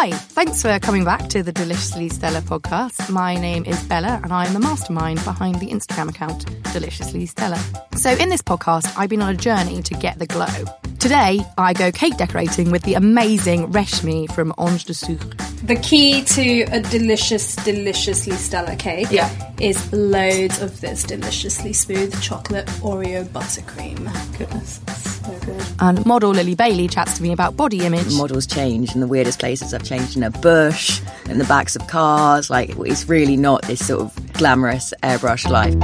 Hi, thanks for coming back to the Deliciously Stella podcast. My name is Bella and I'm the mastermind behind the Instagram account Deliciously Stella. So, in this podcast, I've been on a journey to get the glow. Today, I go cake decorating with the amazing Reshmi from Anges de Sucre. The key to a delicious, deliciously stellar cake Yeah. is loads of this deliciously smooth chocolate Oreo buttercream. Goodness. So good. And model Lily Bailey chats to me about body image. models change in the weirdest places. I've changed in a bush, in the backs of cars. Like it's really not this sort of glamorous airbrush life.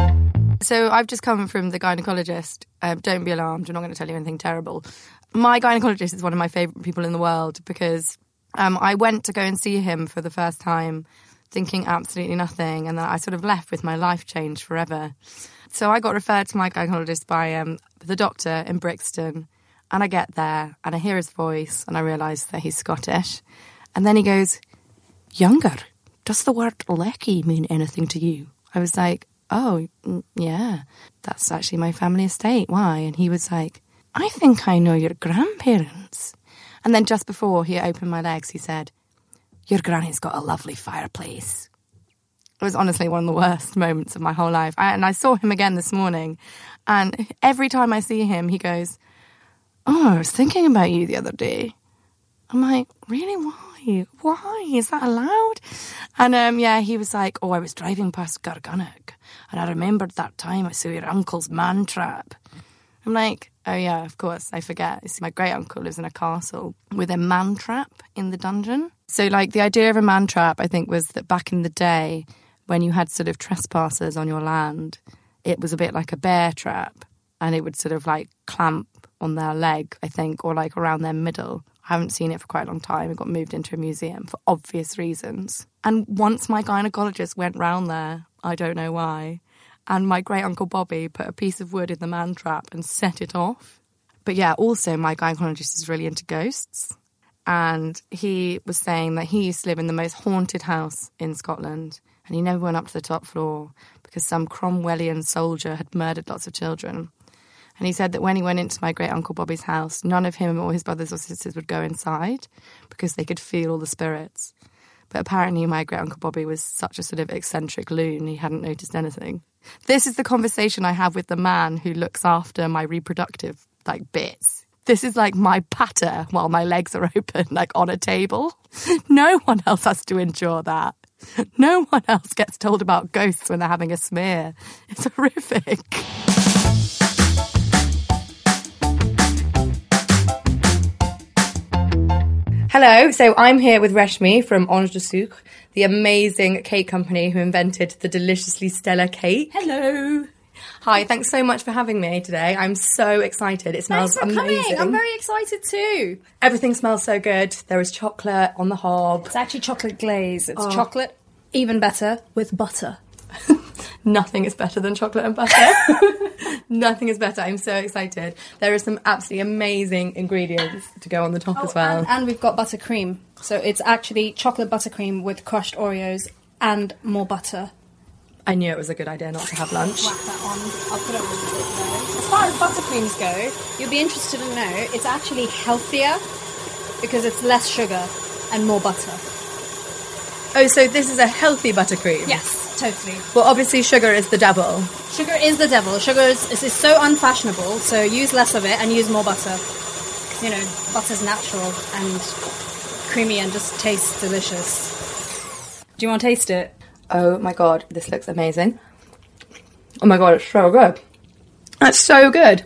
So I've just come from the gynecologist. Um, don't be alarmed. I'm not going to tell you anything terrible. My gynecologist is one of my favourite people in the world because um, I went to go and see him for the first time, thinking absolutely nothing, and then I sort of left with my life changed forever. So I got referred to my gynecologist by um, the doctor in Brixton, and I get there and I hear his voice and I realise that he's Scottish, and then he goes, "Younger, does the word Leckie mean anything to you?" I was like, "Oh, mm, yeah, that's actually my family estate. Why?" And he was like, "I think I know your grandparents." And then just before he opened my legs, he said, "Your granny's got a lovely fireplace." It was honestly one of the worst moments of my whole life. I, and I saw him again this morning, and every time I see him, he goes, "Oh, I was thinking about you the other day." I'm like, really? Why? Why? Is that allowed? And um, yeah, he was like, oh, I was driving past Gargunnock and I remembered that time I saw your uncle's man trap. I'm like, oh yeah, of course, I forget. My great uncle lives in a castle with a man trap in the dungeon. So, like, the idea of a man trap, I think, was that back in the day, when you had sort of trespassers on your land, it was a bit like a bear trap and it would sort of like clamp on their leg, I think, or like around their middle. I haven't seen it for quite a long time. It got moved into a museum for obvious reasons. And once my gynecologist went round there, I don't know why, and my great uncle Bobby put a piece of wood in the man trap and set it off. But yeah, also my gynecologist is really into ghosts. And he was saying that he used to live in the most haunted house in Scotland and he never went up to the top floor because some Cromwellian soldier had murdered lots of children. And he said that when he went into my great uncle Bobby's house, none of him or his brothers or sisters would go inside because they could feel all the spirits. But apparently, my great uncle Bobby was such a sort of eccentric loon, he hadn't noticed anything. This is the conversation I have with the man who looks after my reproductive like bits. This is like my patter while my legs are open, like on a table. No one else has to endure that. No one else gets told about ghosts when they're having a smear. It's horrific. Hello, so I'm here with Reshmi from Anges de Sucre, the amazing cake company who invented the deliciously Stella cake. Hello. Hi, thanks so much for having me today. I'm so excited. It smells Thanks for amazing. coming. I'm very excited too. Everything smells so good. There is chocolate on the hob. It's actually chocolate glaze. Oh. It's chocolate, even better, with butter. Nothing is better than chocolate and butter. Nothing is better. I'm so excited. There are some absolutely amazing ingredients to go on the top oh, as well. Oh, And, and we've got buttercream. So it's actually chocolate buttercream with crushed Oreos and more butter. I knew it was a good idea not to have lunch. Whack that on. I'll put it on the. As far as buttercreams go, you'll be interested to know it's actually healthier because it's less sugar and more butter. Oh, so this is a healthy buttercream? Yes, totally. Well, obviously, sugar is the devil. Sugar is the devil. Sugar is, is, is so unfashionable, so use less of it and use more butter. You know, butter's natural and creamy and just tastes delicious. Do you want to taste it? Oh my god, this looks amazing. Oh my god, it's so good. That's so good.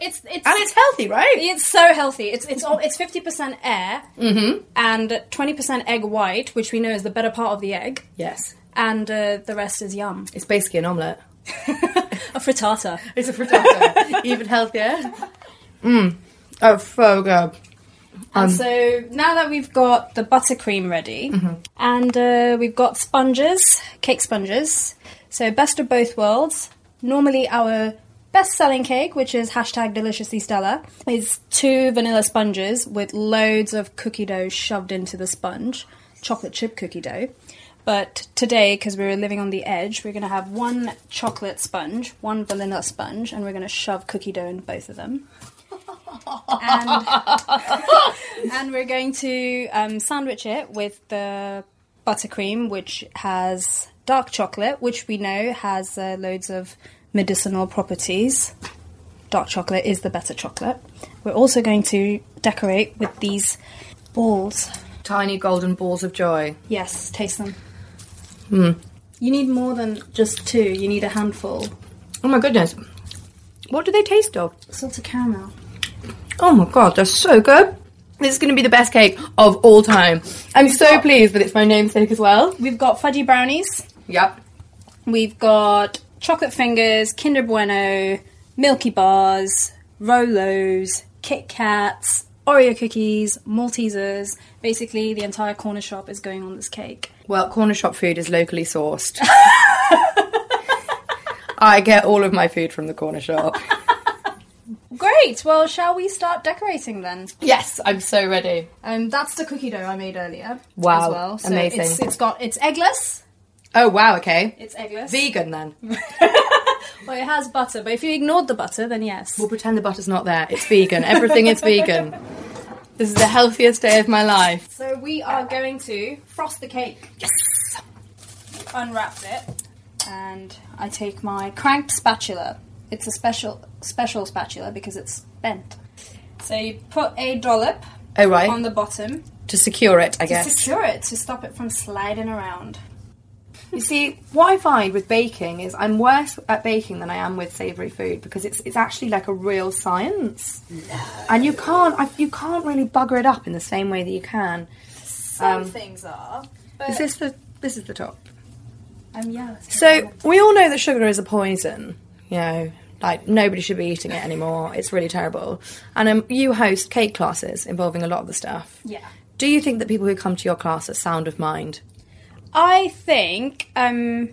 It's it's And it's healthy, right? It's so healthy. It's it's all it's fifty percent air Mm-hmm. and twenty percent egg white, which we know is the better part of the egg, Yes. And uh, the rest is yum. It's basically an omelette. A frittata. It's a frittata. Even healthier. Mmm. Oh, so good. And so now that we've got the buttercream ready, and uh, we've got sponges, cake sponges. So best of both worlds. Normally our best-selling cake, which is hashtag deliciously Stella, is two vanilla sponges with loads of cookie dough shoved into the sponge, chocolate chip cookie dough. But today, because we're living on the edge, we're going to have one chocolate sponge, one vanilla sponge, and we're going to shove cookie dough in both of them. and, And we're going to um, sandwich it with the buttercream, which has dark chocolate, which we know has uh, loads of medicinal properties. Dark chocolate is the better chocolate. We're also going to decorate with these balls. Tiny golden balls of joy. Yes, taste them. Hmm. You need more than just two, you need a handful. Oh my goodness. What do they taste of? Salted caramel. Oh my god, they're so good. This is going to be the best cake of all time. I'm so pleased that it's my namesake as well. We've got fudgy brownies. Yep. We've got chocolate fingers, Kinder Bueno, Milky Bars, Rolos, Kit Kats, Oreo cookies, Maltesers. Basically, the entire corner shop is going on this cake. Well, corner shop food is locally sourced. I get all of my food from the corner shop. Great. Well, shall we start decorating then? Yes, I'm so ready. Um, that's the cookie dough I made earlier. Wow, As well. So amazing. It's, it's got it's eggless. Oh wow, okay. It's eggless. Vegan then. well, it has butter, but if you ignored the butter, then yes. We'll pretend the butter's not there. It's vegan. Everything is vegan. This is the healthiest day of my life. So we are going to frost the cake. Yes. Unwrapped it, and I take my cranked spatula. It's a special special spatula because it's bent. So you put a dollop Oh right. on the bottom to secure it, I guess. to guess. secure it to stop it from sliding around. You see, what I find with baking is I'm worse at baking than I am with savoury food because it's it's actually like a real science, and you can't I, you can't really bugger it up in the same way that you can. Some Um, things are, Is this the this is the top? um, yeah. So we all know that sugar is a poison. You know, like nobody should be eating it anymore. It's really terrible. And um, you host cake classes involving a lot of the stuff. yeah. Do you think that people who come to your class are sound of mind? I think um,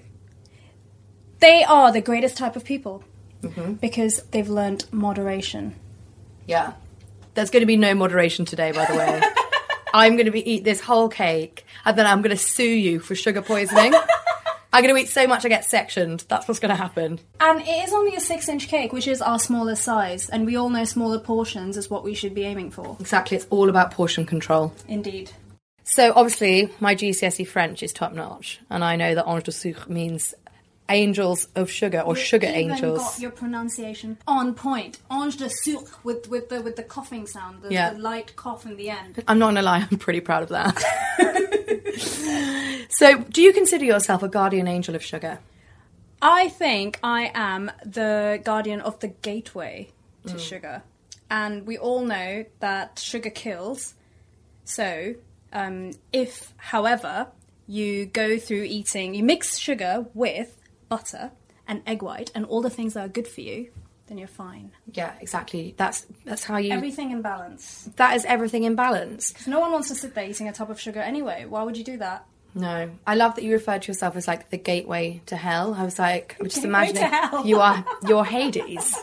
they are the greatest type of people Mm-hmm. because they've learned moderation. Yeah. There's going to be no moderation today, by the way. I'm going to be eat this whole cake, and then I'm going to sue you for sugar poisoning. I'm going to eat so much I get sectioned. That's what's going to happen. And it is only a six inch cake, which is our smallest size, and we all know smaller portions is what we should be aiming for. Exactly. It's all about portion control. Indeed. So obviously, my GCSE French is top notch, and I know that ange de sucre means angels of sugar or sugar even angels. got your pronunciation on point. Ange de sucre with, with the with the coughing sound, the, Yeah. the light cough in the end. I'm not gonna lie, I'm pretty proud of that. so, do you consider yourself a guardian angel of sugar? I think I am the guardian of the gateway Mm. to sugar. And we all know that sugar kills. So, um, if, however, you go through eating, you mix sugar with butter and egg white and all the things that are good for you, then you're fine. Yeah, exactly. That's that's how you. Everything in balance. that is everything in balance. Because no one wants to sit there eating a tub of sugar anyway. Why would you do that? No, I love that you referred to yourself as like the gateway to hell. I was like, I'm just imagining you are you're Hades.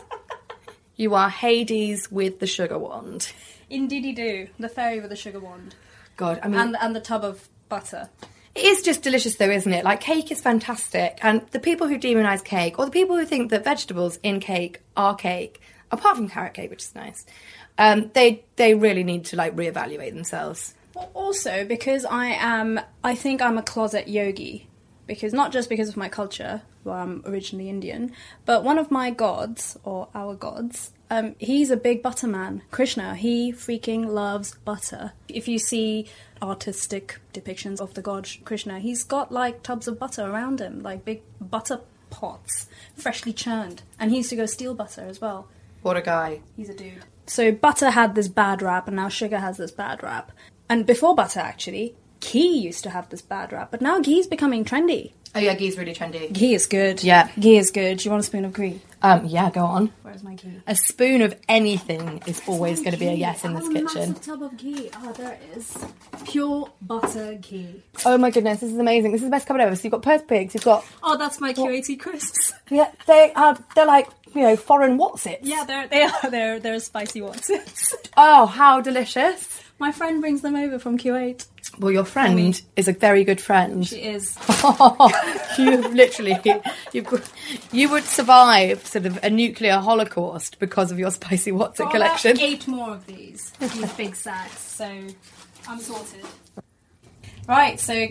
You are Hades with the sugar wand. Indeedy do. The fairy with the sugar wand. God, I mean, And, and the tub of butter. It is just delicious though, isn't it? Like cake is fantastic, and the people who demonize cake, or the people who think that vegetables in cake are cake, apart from carrot cake, which is nice, um, they they really need to like reevaluate themselves. Well, also because I am, I think I'm a closet yogi. Because not just because of my culture, well, I'm originally Indian, but one of my gods or our gods, um, he's a big butter man. Krishna, he freaking loves butter. If you see artistic depictions of the god Krishna, he's got like tubs of butter around him, like big butter pots, freshly churned, and he used to go steal butter as well. What a guy! He's a dude. So butter had this bad rap, and now sugar has this bad rap. And before butter, actually, ghee used to have this bad rap, but now ghee's becoming trendy. Oh yeah, ghee's really trendy. Ghee is good. Yeah. Ghee is good. Do you want a spoon of ghee? Um, yeah, go on. Where's my ghee? A spoon of anything is always going to be a yes in this kitchen. massive tub of ghee. Oh, there it is. Pure butter ghee. Oh my goodness, this is amazing. This is the best cupboard ever. So you've got purse pigs, you've got Oh, that's my QAT crisps. yeah, they are they're like you know foreign what's it? yeah, they're they are they're they're spicy ones. Oh, how delicious! my friend brings them over from Kuwait. Well, your friend is a very good friend. She is. you've literally, you've, you would survive sort of a nuclear holocaust because of your spicy what's it collection. eight more of these, these big sacks. So I'm sorted. Right. So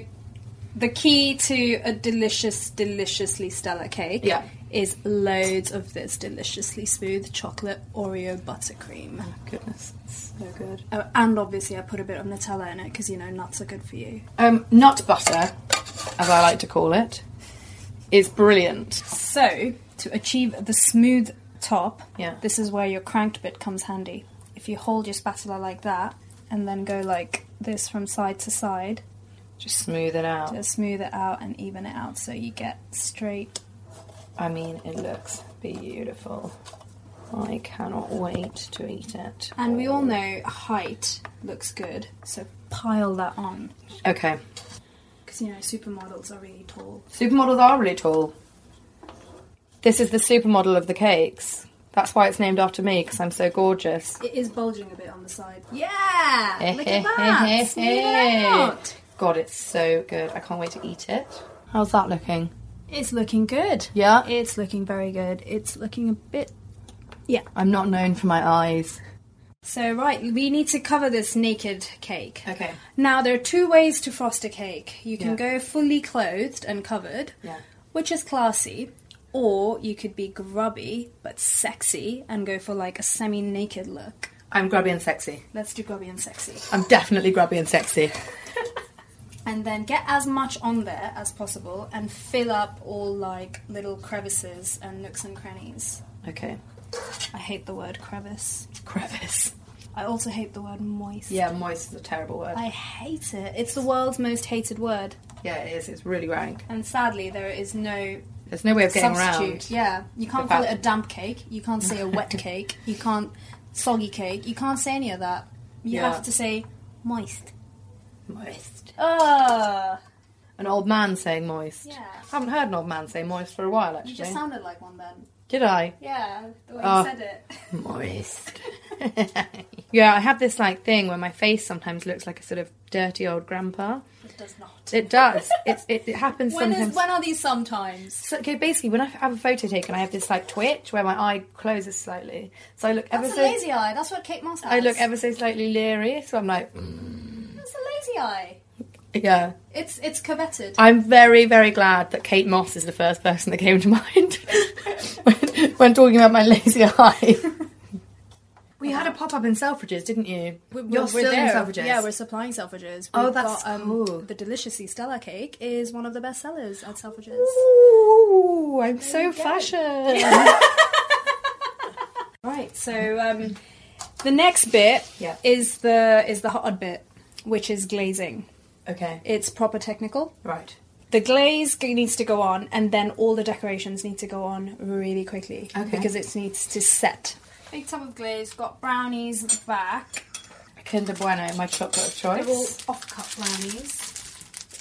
the key to a delicious, deliciously stellar cake Yeah. Is loads of this deliciously smooth chocolate Oreo buttercream. Goodness, it's so good. Oh, and obviously, I put a bit of Nutella in it because you know nuts are good for you. Um, nut butter, as I like to call it, is brilliant. So, to achieve the smooth top, Yeah. this is where your cranked bit comes handy. If you hold your spatula like that and then go like this from side to side, Just smooth it out. to smooth it out and even it out so you get straight. I mean, it looks beautiful. I cannot wait to eat it. And we all know height looks good, so pile that on. Okay, Because you know, supermodels are really tall. supermodels are really tall. This is the supermodel of the cakes. That's why it's named after me because I'm so gorgeous. It is bulging a bit on the side. Yeah! Eh, Look eh, at eh, that! Smooth it out! God, it's so good. I can't wait to eat it. How's that looking? It's looking good. Yeah? It's looking very good. It's looking a bit. Yeah. I'm not known for my eyes. So, right, we need to cover this naked cake. Okay. Now, there are two ways to frost a cake. You can Yeah. go fully clothed and covered, Yeah. which is classy, or you could be grubby but sexy and go for like a semi naked look. I'm grubby and sexy. Let's do grubby and sexy. I'm definitely grubby and sexy. And then get as much on there as possible and fill up all like little crevices and nooks and crannies. Okay. I hate the word crevice. Crevice. I also hate the word moist. Yeah, moist is a terrible word. I hate it. It's the world's most hated word. Yeah, it is. It's really rank. And sadly, there is no There's no way of getting substitute. around. Yeah, you can't call it a damp cake. You can't say a wet cake. You can't soggy cake. You can't say any of that. You Yeah. have to say moist. Moist. Ah, An old man saying moist. Yeah. I haven't heard an old man say moist for a while, actually. you just sounded like one then. Did I? Yeah, the way Oh. you said it. Moist. yeah, I have this like thing where my face sometimes looks like a sort of dirty old grandpa. It does not. It does. It's, it, it happens When, sometimes. is, when are these sometimes? So, okay, basically, when I have a photo taken, I have this like twitch where my eye closes slightly, so I look ever That's a so lazy eye. That's what Kate Moss has. I look ever so slightly leery. So I'm like, That's a lazy eye. yeah. It's it's coveted. I'm very very glad that Kate Moss is the first person that came to mind when, when talking about my lazy eye. We had a pop up in Selfridges, didn't you? You're still in Selfridges. Yeah, we're supplying Selfridges. Oh, We've that's got, um, cool. The Deliciously Stella cake is one of the best sellers at Selfridges. Ooh, I'm so fashion. Right. So um, the next bit Yeah. is the is the hard bit, which is glazing. okay, It's proper technical. right. The glaze g- needs to go on, and then all the decorations need to go on really quickly Okay. because it needs to set. Big tub of glaze. Got brownies at the back. Kinder Bueno, my chocolate of They're all choice. off-cut brownies.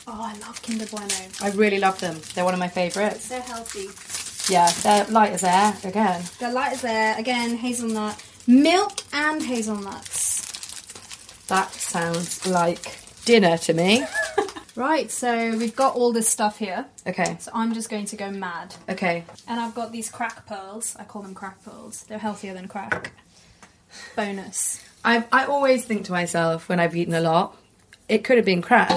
Oh, I love Kinder Bueno. I really love them. They're one of my favourites. They're healthy. Yeah, they're light as air again. The light is there again. Hazelnut, milk, and hazelnuts. That sounds like dinner to me. Right. So we've got all this stuff here. Okay, So I'm just going to go mad. okay. And I've got these crack pearls. I call them crack pearls. They're healthier than crack. Bonus. I I always think to myself when I've eaten a lot, it could have been crack.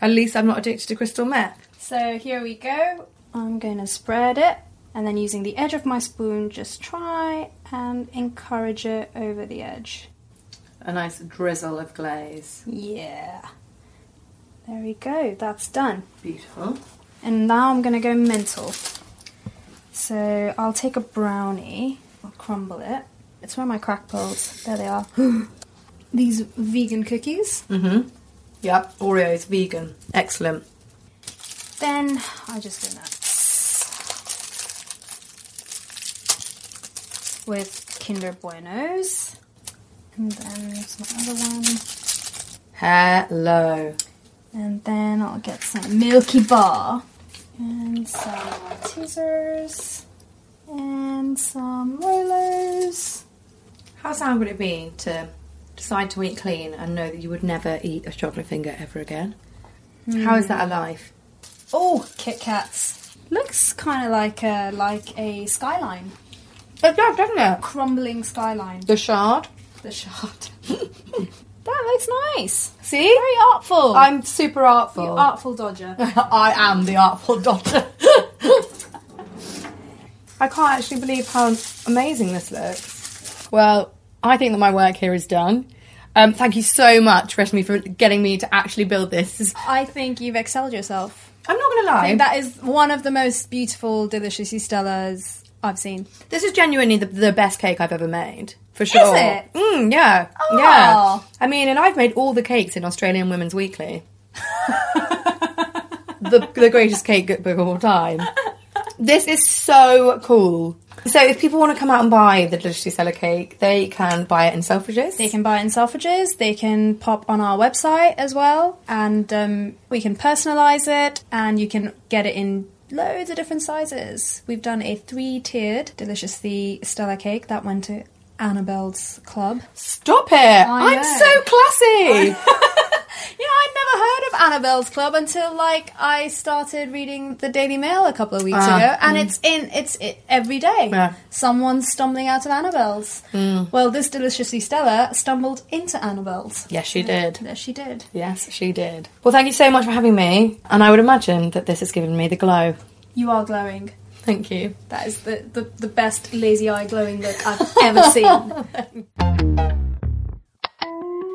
At least I'm not addicted to crystal meth. So here we go. I'm going to spread it. And then using the edge of my spoon, just try and encourage it over the edge. A nice drizzle of glaze. Yeah. There we go. That's done. Beautiful. And now I'm going to go mental. So I'll take a brownie, I'll crumble it. It's where my crack pearls. There they are. These vegan cookies. Mm-hmm. Yep, Oreo's vegan. Excellent. Then I just go nuts. With Kinder Buenos. And then there's my other one. Hello. And then I'll get some Milky Bar. And some Maltesers. And some Rolos. How sad would it be to decide to eat clean and know that you would never eat a chocolate finger ever again? How is that a life? Oh, Kit Kats. Looks kind of like a like a skyline, It does, doesn't it? crumbling skyline. The shard. The shot. that looks nice. See? Very artful. I'm super artful. You artful dodger. I am the artful dodger. I can't actually believe how amazing this looks. Well, I think that my work here is done. Um, thank you so much, Reshmi, for getting me to actually build this. I think you've excelled yourself. I'm not going to lie. that is one of the most beautiful Deliciously Stellas I've seen. This is genuinely the, the best cake I've ever made, for sure. Is it? Mm, yeah, Oh. yeah. I mean, and I've made all the cakes in Australian Women's Weekly. the the greatest cake book of all time. This is so cool. So, if people want to come out and buy the Deliciously Stella cake, they can buy it in Selfridges. They can buy it in Selfridges. They can pop on our website as well, and um, we can personalize it, and you can get it in loads of different sizes. We've done a three-tiered Deliciously Stella cake that went to Annabel's club. Stop it! I'm know. so classy. Annabel's Club until like I started reading the Daily Mail a couple of weeks Ah, ago, and it's in it's it, every day. Yeah. Someone's stumbling out of Annabel's. Well, this deliciously Stella stumbled into Annabel's. yes, she did. Yes, she did. Yes, she did. Well, thank you so much for having me, and I would imagine that this has given me the glow. You are glowing. Thank you. That is the, the, the best lazy eye glowing look I've ever seen.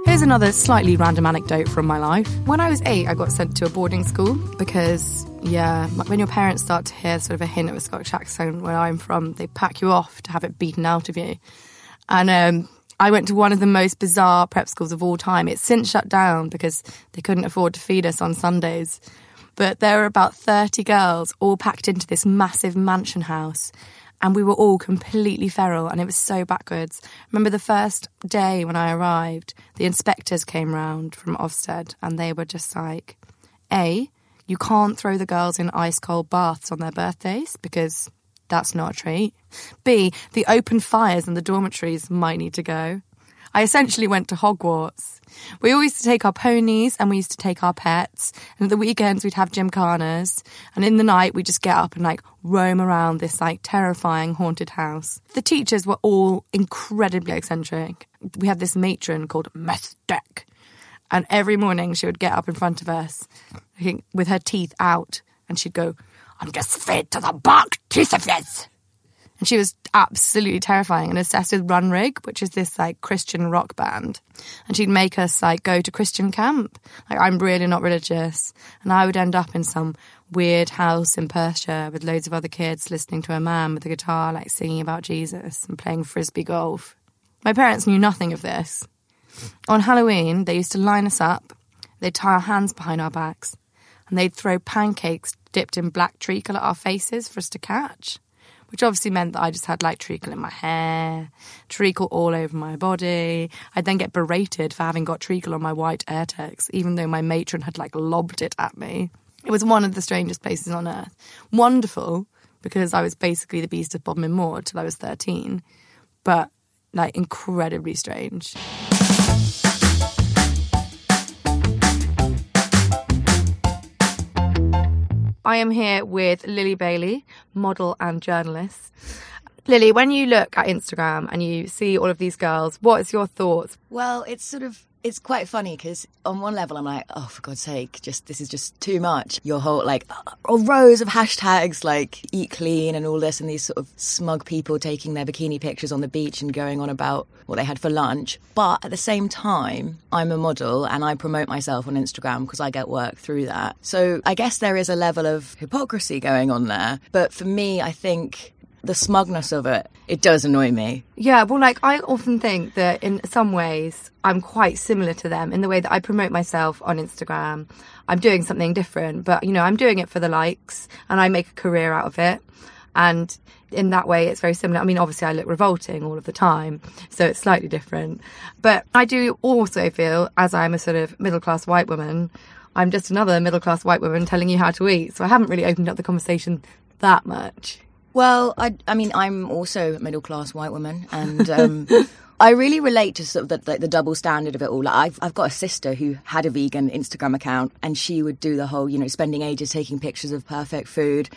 Here's another slightly random anecdote from my life. When I was eight, I got sent to a boarding school because, yeah, when your parents start to hear sort of a hint of a Scottish accent where I'm from, they pack you off to have it beaten out of you. And um, I went to one of the most bizarre prep schools of all time. It's since shut down because they couldn't afford to feed us on Sundays. But there were about 30 girls all packed into this massive mansion house. And we were all completely feral and it was so backwards. Remember the first day when I arrived, the inspectors came round from Ofsted and they were just like, A, you can't throw the girls in ice cold baths on their birthdays because that's not a treat. B, the open fires in the dormitories might need to go. I essentially went to Hogwarts. We always used to take our ponies and we used to take our pets. And at the weekends we'd have gymkhanas. And in the night we'd just get up and like roam around this like terrifying haunted house. The teachers were all incredibly eccentric. We had this matron called Miss Deck. And every morning she would get up in front of us with her teeth out and she'd go, I'm just fed to the bark teeth of yours. And she was absolutely terrifying and obsessed with Runrig, which is this like Christian rock band. And she'd make us like go to Christian camp. Like I'm really not religious. And I would end up in some weird house in Perthshire with loads of other kids listening to a man with a guitar like singing about Jesus and playing frisbee golf. My parents knew nothing of this. On Halloween, they used to line us up, they'd tie our hands behind our backs, and they'd throw pancakes dipped in black treacle at our faces for us to catch. Which obviously meant that I just had like treacle in my hair, treacle all over my body. I'd then get berated for having got treacle on my white Airtex, even though my matron had like lobbed it at me. It was one of the strangest places on earth. Wonderful, because I was basically the beast of Bodmin Moor till I was 13, but like incredibly strange. I am here with Lily Bailey, model and journalist. Lily, when you look at Instagram and you see all of these girls, what is your thoughts? Well, it's sort of it's quite funny because on one level I'm like, oh, for God's sake, just this is just too much. Your whole like rows of hashtags like eat clean and all this, and these sort of smug people taking their bikini pictures on the beach and going on about what they had for lunch. But at the same time, I'm a model and I promote myself on Instagram because I get work through that. So I guess there is a level of hypocrisy going on there. But for me, I think the smugness of it, it does annoy me. Yeah, well, like I often think that in some ways I'm quite similar to them in the way that I promote myself on Instagram. I'm doing something different, but you know, I'm doing it for the likes and I make a career out of it. And in that way, it's very similar. I mean, obviously, I look revolting all of the time, so it's slightly different. But I do also feel, as I'm a sort of middle class white woman, I'm just another middle class white woman telling you how to eat. So I haven't really opened up the conversation that much. Well, I, I mean, I'm also a middle class white woman, and um, I really relate to sort of the, the, the double standard of it all. Like, I've, I've got a sister who had a vegan Instagram account, and she would do the whole, you know, spending ages taking pictures of perfect food,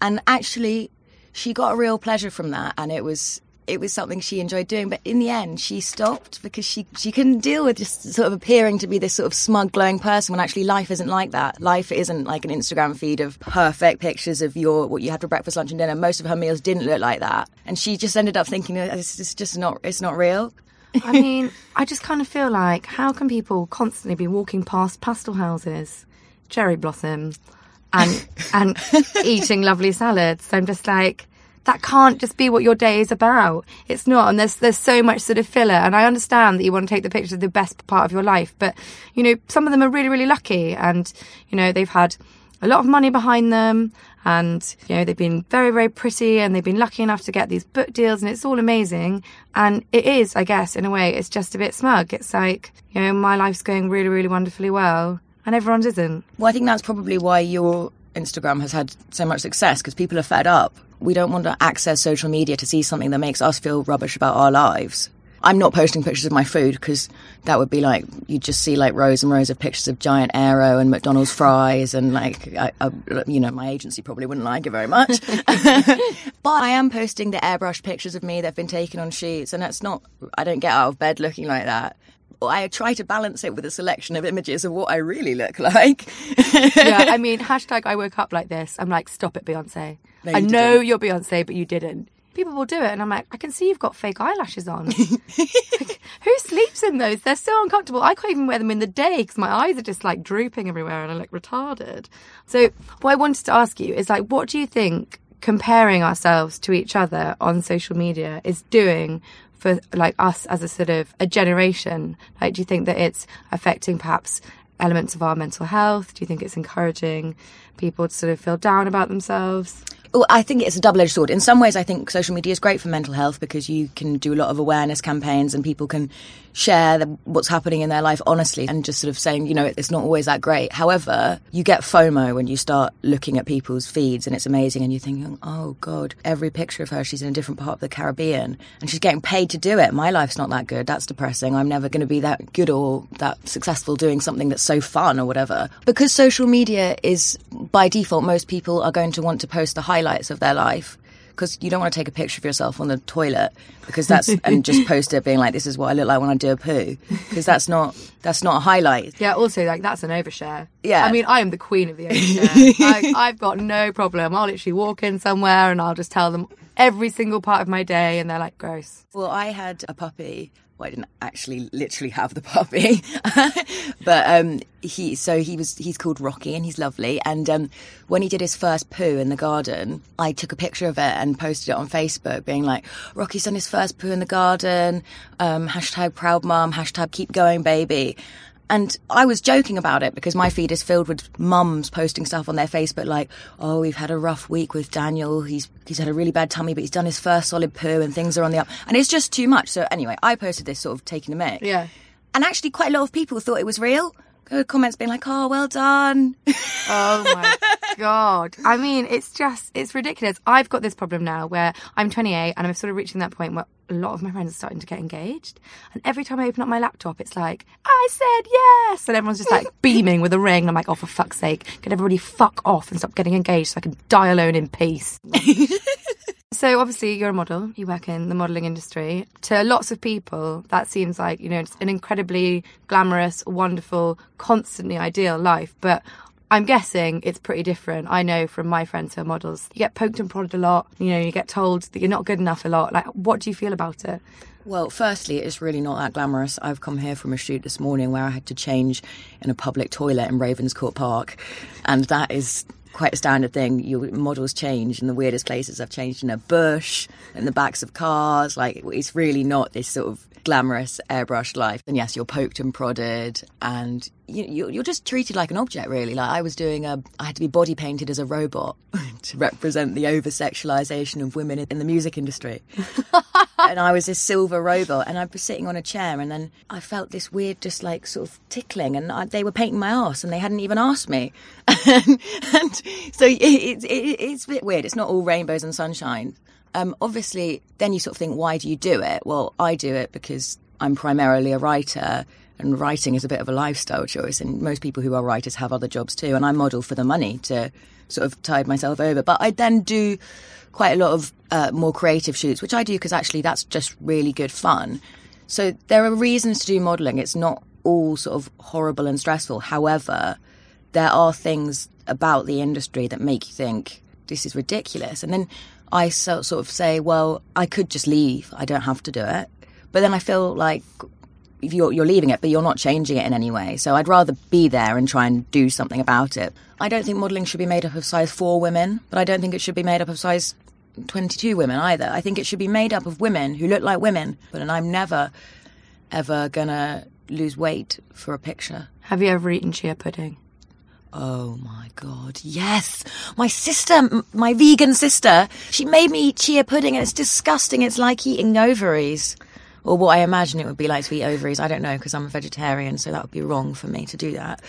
and actually, she got a real pleasure from that, and it was it was something she enjoyed doing. But in the end, she stopped because she she couldn't deal with just sort of appearing to be this sort of smug, glowing person when actually life isn't like that. Life isn't like an Instagram feed of perfect pictures of your what you had for breakfast, lunch, and dinner. Most of her meals didn't look like that, and she just ended up thinking this is just not it's not real. I mean, I just kind of feel like how can people constantly be walking past pastel houses, cherry blossom, and and eating lovely salads? I'm just like that can't just be what your day is about. It's not. And there's, there's so much sort of filler. And I understand that you want to take the pictures of the best part of your life, but, you know, some of them are really, really lucky and, you know, they've had a lot of money behind them and, you know, they've been very, very pretty and they've been lucky enough to get these book deals and it's all amazing. And it is, I guess, in a way, it's just a bit smug. It's like, you know, my life's going really, really wonderfully well and everyone's isn't. Well, I think that's probably why your Instagram has had so much success because people are fed up. We don't want to access social media to see something that makes us feel rubbish about our lives. I'm not posting pictures of my food because that would be like you'd just see like rows and rows of pictures of giant Aero and McDonald's fries, and like I, I, you know my agency probably wouldn't like it very much. but I am posting the airbrush pictures of me that've been taken on sheets, and that's not. I don't get out of bed looking like that. I try to balance it with a selection of images of what I really look like. yeah, I mean, hashtag I woke up like this. I'm like, stop it, Beyonce. No, I know didn't. you're Beyonce, but you didn't. People will do it, and I'm like, I can see you've got fake eyelashes on. like, who sleeps in those? They're so uncomfortable. I can't even wear them in the day because my eyes are just like drooping everywhere and I look retarded. So, what I wanted to ask you is like, what do you think comparing ourselves to each other on social media is doing for like us as a sort of a generation? Like, do you think that it's affecting perhaps elements of our mental health? Do you think it's encouraging people to sort of feel down about themselves? Well, I think it's a double edged sword. In some ways, I think social media is great for mental health because you can do a lot of awareness campaigns and people can share the, what's happening in their life honestly and just sort of saying, you know, it's not always that great. However, you get FOMO when you start looking at people's feeds and it's amazing and you're thinking, oh God, every picture of her, she's in a different part of the Caribbean and she's getting paid to do it. My life's not that good. That's depressing. I'm never going to be that good or that successful doing something that's so fun or whatever. Because social media is by default, most people are going to want to post the highlights of their life because you don't want to take a picture of yourself on the toilet because that's and just post it being like this is what I look like when I do a poo because that's not that's not a highlight. Yeah, also like that's an overshare. Yeah. I mean, I am the queen of the overshare. like, I've got no problem. I'll literally walk in somewhere and I'll just tell them every single part of my day, and they're like, "Gross." Well, I had a puppy. Well, I didn't actually literally have the puppy, but um, he so he was he's called Rocky and he's lovely. And um, when he did his first poo in the garden, I took a picture of it and posted it on Facebook, being like, "Rocky's done his first poo in the garden." Um, hashtag proud mom. Hashtag keep going, baby. And I was joking about it because my feed is filled with mums posting stuff on their Facebook like, "Oh, we've had a rough week with Daniel. He's he's had a really bad tummy, but he's done his first solid poo, and things are on the up." And it's just too much. So anyway, I posted this sort of taking the mic. Yeah. And actually, quite a lot of people thought it was real. Comments being like, "Oh, well done." Oh my god! I mean, it's just it's ridiculous. I've got this problem now where I'm 28 and I'm sort of reaching that point where a lot of my friends are starting to get engaged, and every time I open up my laptop, it's like I said yes, and everyone's just like beaming with a ring. And I'm like, oh, for fuck's sake, can everybody fuck off and stop getting engaged so I can die alone in peace? So obviously you're a model, you work in the modelling industry. To lots of people, that seems like, you know, it's an incredibly glamorous, wonderful, constantly ideal life. But I'm guessing it's pretty different. I know from my friends who are models, you get poked and prodded a lot. You know, you get told that you're not good enough a lot. Like, what do you feel about it? Well, firstly, it's really not that glamorous. I've come here from a shoot this morning where I had to change in a public toilet in Ravenscourt Park, and that is quite a standard thing. Your models change in the weirdest places. I've changed in a bush, in the backs of cars. Like it's really not this sort of glamorous airbrushed life. And yes, you're poked and prodded, and you, you, you're just treated like an object, really. Like I was doing a, I had to be body painted as a robot to represent the over sexualization of women in the music industry. and I was this silver robot, and I was sitting on a chair, and then I felt this weird, just like sort of tickling, and I, they were painting my ass, and they hadn't even asked me. and, and so it, it, it, it's a bit weird. It's not all rainbows and sunshine. Um, obviously, then you sort of think, why do you do it? Well, I do it because I'm primarily a writer, and writing is a bit of a lifestyle choice. And most people who are writers have other jobs too. And I model for the money to sort of tide myself over. But I then do quite a lot of uh, more creative shoots, which I do because actually that's just really good fun. So there are reasons to do modeling. It's not all sort of horrible and stressful. However, there are things about the industry that make you think this is ridiculous. And then I so, sort of say, well, I could just leave. I don't have to do it. But then I feel like you're, you're leaving it, but you're not changing it in any way. So I'd rather be there and try and do something about it. I don't think modelling should be made up of size 4 women, but I don't think it should be made up of size 22 women either. I think it should be made up of women who look like women. But and I'm never, ever gonna lose weight for a picture. Have you ever eaten chia pudding? Oh my god, yes! My sister, m- my vegan sister, she made me eat chia pudding and it's disgusting. It's like eating ovaries. Or what I imagine it would be like to eat ovaries. I don't know because I'm a vegetarian, so that would be wrong for me to do that.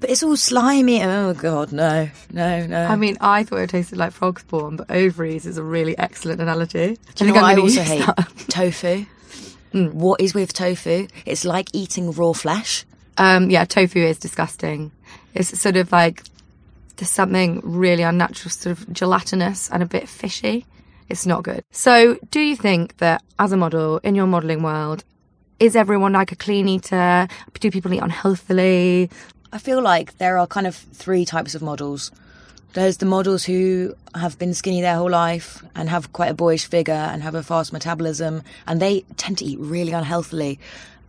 But it's all slimy. Oh god, no, no, no. I mean, I thought it tasted like frog spawn, but ovaries is a really excellent analogy. Do you know what I also hate? Tofu. What is with tofu? It's like eating raw flesh. Um, yeah, tofu is disgusting. It's sort of like there's something really unnatural, sort of gelatinous and a bit fishy. It's not good. So, do you think that as a model in your modelling world, is everyone like a clean eater? Do people eat unhealthily? I feel like there are kind of three types of models. There's the models who have been skinny their whole life and have quite a boyish figure and have a fast metabolism, and they tend to eat really unhealthily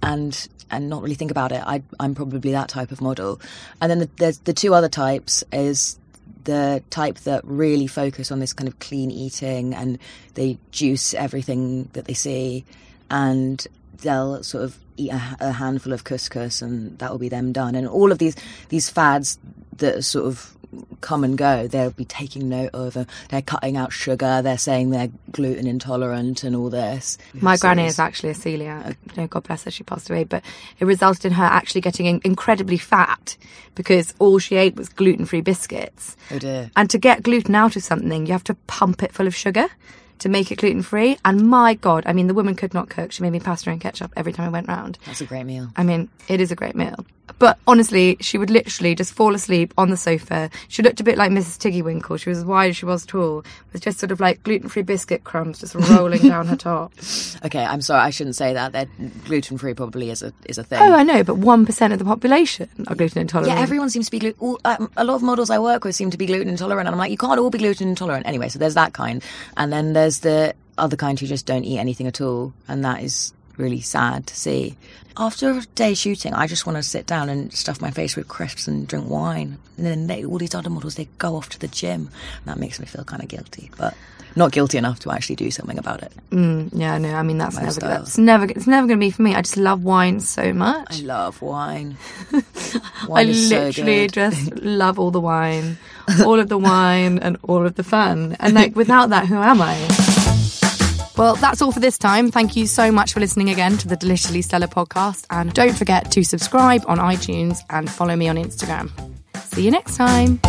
and and not really think about it. I, I'm probably that type of model. And then the, there's the two other types is the type that really focus on this kind of clean eating and they juice everything that they see and they'll sort of eat a, a handful of couscous and that will be them done and all of these these fads that are sort of come and go they'll be taking note of uh, they're cutting out sugar they're saying they're gluten intolerant and all this My So granny is actually a celiac. Know, God bless her, she passed away. But it resulted in her actually getting in- incredibly fat because all she ate was gluten free biscuits. oh dear And to get gluten out of something, you have to pump it full of sugar to make it gluten free. And my God, I mean, the woman could not cook. She made me pasta and ketchup every time I went round. that's a great meal I mean, it is a great meal. But honestly, she would literally just fall asleep on the sofa. She looked a bit like Mrs. Tiggywinkle. She was as wide as she was tall, with just sort of like gluten free biscuit crumbs just rolling down her top. okay i'm sorry i shouldn't say that they're gluten free probably is a is a thing Oh, I know, but 1% of the population are gluten intolerant. Yeah, everyone seems to be gluten. All, um, a lot of models I work with seem to be gluten intolerant, and I'm like, you can't all be gluten intolerant anyway. So there's that kind, and then there's the other kind who just don't eat anything at all, and that is really sad to see. After a day shooting, I just want to sit down and stuff my face with crisps and drink wine, and then they, all these other models they go off to the gym. And that makes me feel kind of guilty, but not guilty enough to actually do something about it. Mm, yeah, no, I mean, that's never, Lifestyle. that's never, it's never going to be for me. I just love wine so much. I love wine. I Wine so literally good. just love all the wine, all of the wine and all of the fun. And like without that, who am I? Well, that's all for this time. Thank you so much for listening again to the Deliciously Stella podcast. And don't forget to subscribe on iTunes and follow me on Instagram. See you next time.